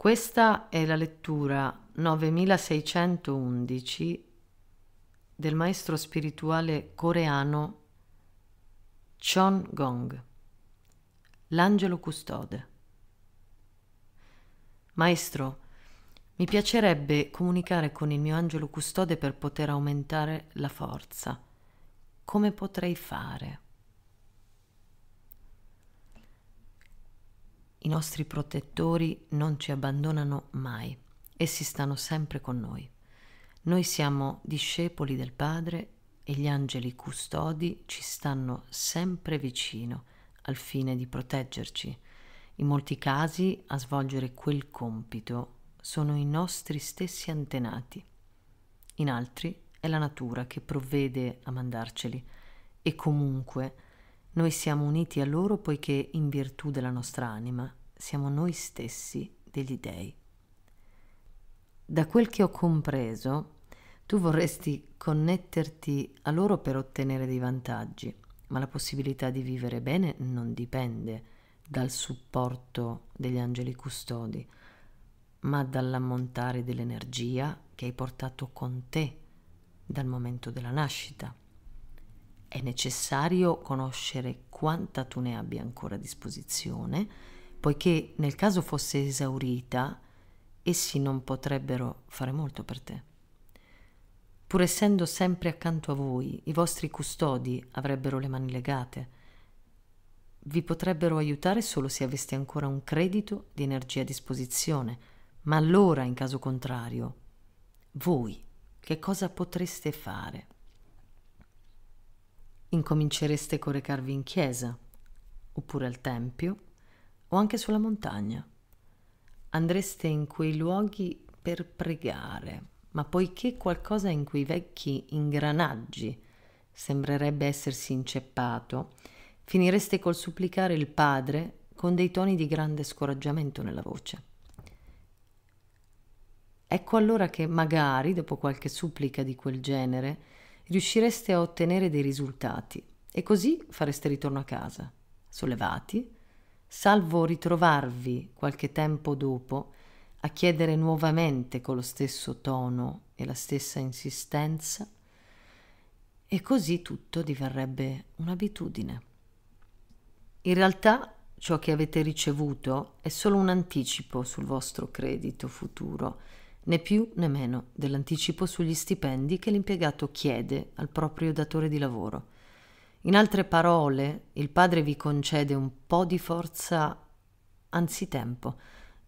Questa è la lettura 9611 del maestro spirituale coreano Chon Gong, l'angelo custode. Maestro, mi piacerebbe comunicare con il mio angelo custode per poter aumentare la forza. Come potrei fare? I nostri protettori non ci abbandonano mai, essi stanno sempre con noi. Noi siamo discepoli del Padre e gli angeli custodi ci stanno sempre vicino al fine di proteggerci. In molti casi a svolgere quel compito sono i nostri stessi antenati. In altri è la natura che provvede a mandarceli e comunque noi siamo uniti a loro poiché in virtù della nostra anima siamo noi stessi degli dei. Da quel che ho compreso, tu vorresti connetterti a loro per ottenere dei vantaggi, ma la possibilità di vivere bene non dipende dal supporto degli angeli custodi, ma dall'ammontare dell'energia che hai portato con te dal momento della nascita è necessario conoscere quanta tu ne abbia ancora a disposizione, poiché nel caso fosse esaurita, essi non potrebbero fare molto per te. Pur essendo sempre accanto a voi, i vostri custodi avrebbero le mani legate. Vi potrebbero aiutare solo se aveste ancora un credito di energia a disposizione, ma allora, in caso contrario, voi che cosa potreste fare? incomincereste a recarvi in chiesa, oppure al tempio, o anche sulla montagna. Andreste in quei luoghi per pregare, ma poiché qualcosa in quei vecchi ingranaggi sembrerebbe essersi inceppato, finireste col supplicare il Padre con dei toni di grande scoraggiamento nella voce. Ecco allora che magari, dopo qualche supplica di quel genere, riuscireste a ottenere dei risultati e così fareste ritorno a casa, sollevati, salvo ritrovarvi qualche tempo dopo a chiedere nuovamente con lo stesso tono e la stessa insistenza e così tutto diverrebbe un'abitudine. In realtà ciò che avete ricevuto è solo un anticipo sul vostro credito futuro né più né meno dell'anticipo sugli stipendi che l'impiegato chiede al proprio datore di lavoro. In altre parole, il padre vi concede un po' di forza anzitempo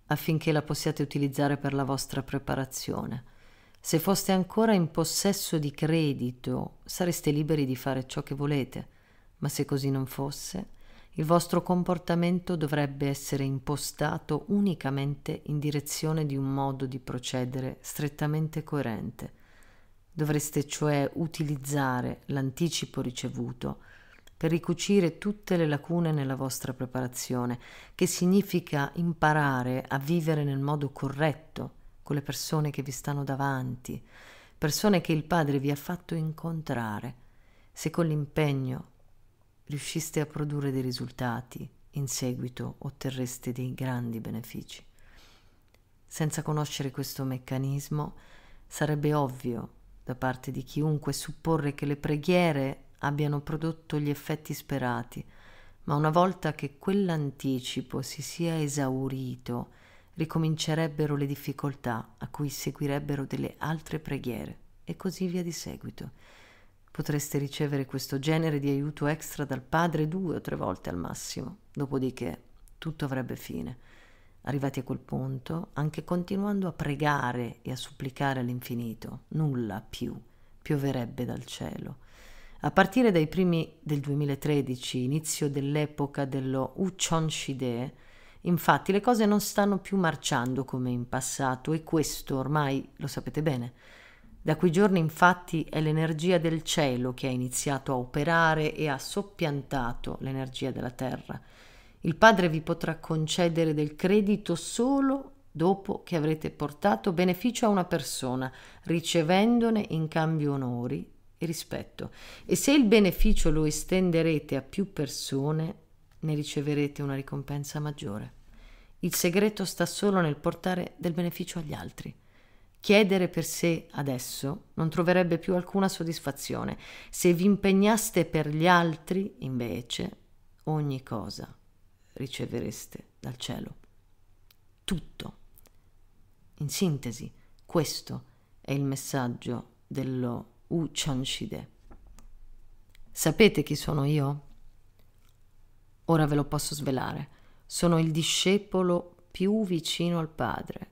affinché la possiate utilizzare per la vostra preparazione. Se foste ancora in possesso di credito, sareste liberi di fare ciò che volete, ma se così non fosse, il vostro comportamento dovrebbe essere impostato unicamente in direzione di un modo di procedere strettamente coerente. Dovreste cioè utilizzare l'anticipo ricevuto per ricucire tutte le lacune nella vostra preparazione, che significa imparare a vivere nel modo corretto con le persone che vi stanno davanti, persone che il Padre vi ha fatto incontrare. Se con l'impegno riusciste a produrre dei risultati, in seguito otterreste dei grandi benefici. Senza conoscere questo meccanismo, sarebbe ovvio da parte di chiunque supporre che le preghiere abbiano prodotto gli effetti sperati, ma una volta che quell'anticipo si sia esaurito, ricomincerebbero le difficoltà a cui seguirebbero delle altre preghiere e così via di seguito Potreste ricevere questo genere di aiuto extra dal padre due o tre volte al massimo, dopodiché tutto avrebbe fine. Arrivati a quel punto, anche continuando a pregare e a supplicare all'infinito, nulla più pioverebbe dal cielo. A partire dai primi del 2013, inizio dell'epoca dello Uchon Shide, infatti le cose non stanno più marciando come in passato e questo ormai lo sapete bene. Da quei giorni infatti è l'energia del cielo che ha iniziato a operare e ha soppiantato l'energia della terra. Il Padre vi potrà concedere del credito solo dopo che avrete portato beneficio a una persona, ricevendone in cambio onori e rispetto. E se il beneficio lo estenderete a più persone, ne riceverete una ricompensa maggiore. Il segreto sta solo nel portare del beneficio agli altri. Chiedere per sé adesso non troverebbe più alcuna soddisfazione. Se vi impegnaste per gli altri, invece, ogni cosa ricevereste dal cielo. Tutto. In sintesi, questo è il messaggio dello Uchanshide. Sapete chi sono io? Ora ve lo posso svelare. Sono il discepolo più vicino al Padre.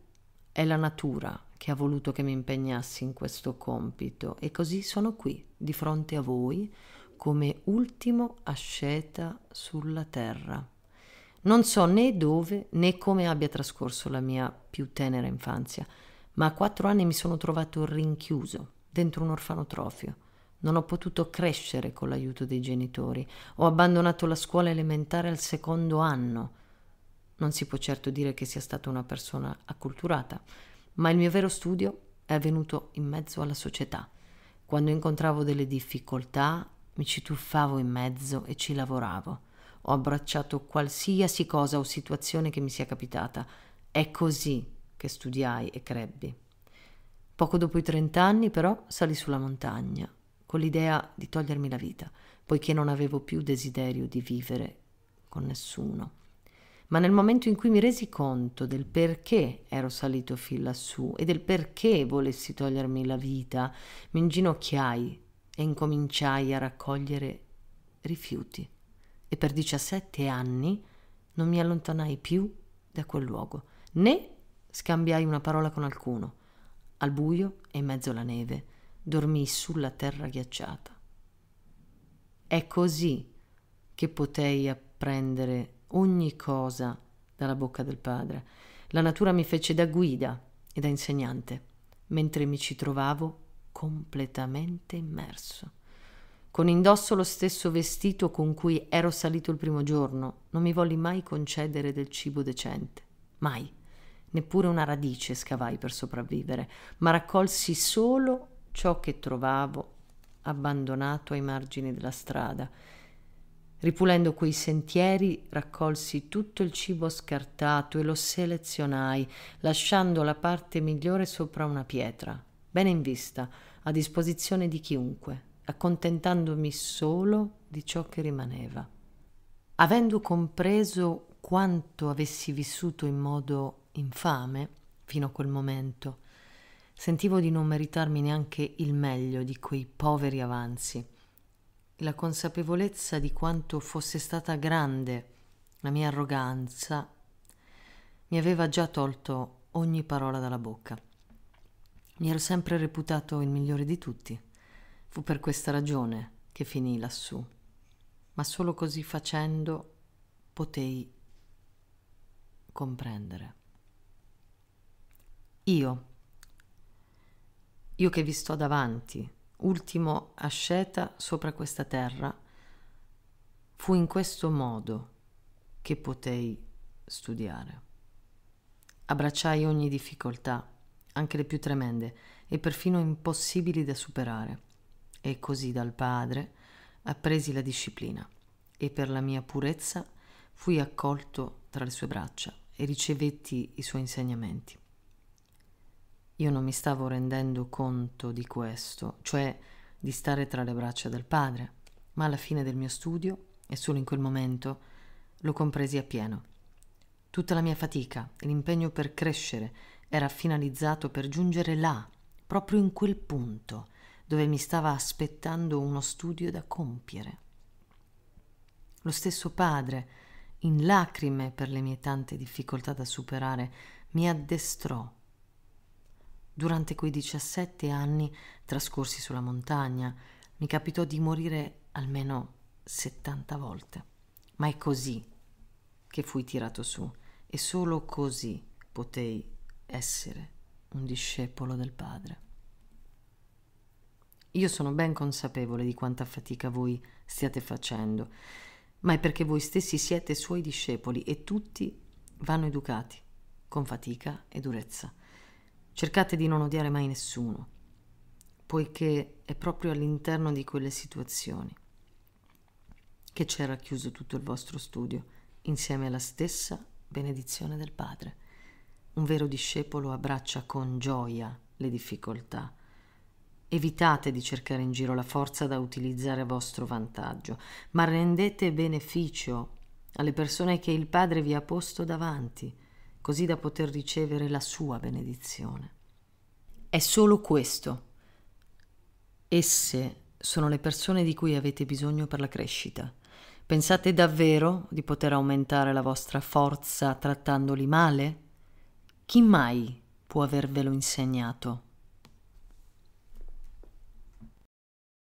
È la natura che ha voluto che mi impegnassi in questo compito e così sono qui, di fronte a voi, come ultimo asceta sulla terra. Non so né dove né come abbia trascorso la mia più tenera infanzia, ma a quattro anni mi sono trovato rinchiuso dentro un orfanotrofio. Non ho potuto crescere con l'aiuto dei genitori. Ho abbandonato la scuola elementare al secondo anno. Non si può certo dire che sia stata una persona acculturata, ma il mio vero studio è avvenuto in mezzo alla società. Quando incontravo delle difficoltà, mi ci tuffavo in mezzo e ci lavoravo. Ho abbracciato qualsiasi cosa o situazione che mi sia capitata. È così che studiai e crebbi. Poco dopo i trent'anni, però, salì sulla montagna, con l'idea di togliermi la vita, poiché non avevo più desiderio di vivere con nessuno. Ma nel momento in cui mi resi conto del perché ero salito fin lassù e del perché volessi togliermi la vita, mi inginocchiai e incominciai a raccogliere rifiuti. E per 17 anni non mi allontanai più da quel luogo, né scambiai una parola con alcuno al buio e in mezzo alla neve, dormii sulla terra ghiacciata. È così che potei apprendere ogni cosa dalla bocca del Padre. La natura mi fece da guida e da insegnante, mentre mi ci trovavo completamente immerso. Con indosso lo stesso vestito con cui ero salito il primo giorno, non mi volli mai concedere del cibo decente. Mai. Neppure una radice scavai per sopravvivere, ma raccolsi solo ciò che trovavo abbandonato ai margini della strada. Ripulendo quei sentieri, raccolsi tutto il cibo scartato e lo selezionai, lasciando la parte migliore sopra una pietra, bene in vista, a disposizione di chiunque, accontentandomi solo di ciò che rimaneva. Avendo compreso quanto avessi vissuto in modo infame fino a quel momento. Sentivo di non meritarmi neanche il meglio di quei poveri avanzi. La consapevolezza di quanto fosse stata grande la mia arroganza mi aveva già tolto ogni parola dalla bocca. Mi ero sempre reputato il migliore di tutti. Fu per questa ragione che finii lassù. Ma solo così facendo potei comprendere. Io, io che vi sto davanti, ultimo asceta sopra questa terra, fu in questo modo che potei studiare. Abbracciai ogni difficoltà, anche le più tremende e perfino impossibili da superare, e così dal Padre appresi la disciplina e per la mia purezza fui accolto tra le sue braccia e ricevetti i suoi insegnamenti. Io non mi stavo rendendo conto di questo, cioè di stare tra le braccia del padre, ma alla fine del mio studio, e solo in quel momento, lo compresi appieno. Tutta la mia fatica e l'impegno per crescere era finalizzato per giungere là, proprio in quel punto, dove mi stava aspettando uno studio da compiere. Lo stesso padre, in lacrime per le mie tante difficoltà da superare, mi addestrò Durante quei 17 anni trascorsi sulla montagna mi capitò di morire almeno 70 volte. Ma è così che fui tirato su e solo così potei essere un discepolo del Padre. Io sono ben consapevole di quanta fatica voi stiate facendo, ma è perché voi stessi siete suoi discepoli e tutti vanno educati con fatica e durezza. Cercate di non odiare mai nessuno, poiché è proprio all'interno di quelle situazioni che c'è racchiuso tutto il vostro studio, insieme alla stessa benedizione del Padre. Un vero discepolo abbraccia con gioia le difficoltà. Evitate di cercare in giro la forza da utilizzare a vostro vantaggio, ma rendete beneficio alle persone che il Padre vi ha posto davanti, così da poter ricevere la sua benedizione. È solo questo. Esse sono le persone di cui avete bisogno per la crescita. Pensate davvero di poter aumentare la vostra forza trattandoli male? Chi mai può avervelo insegnato?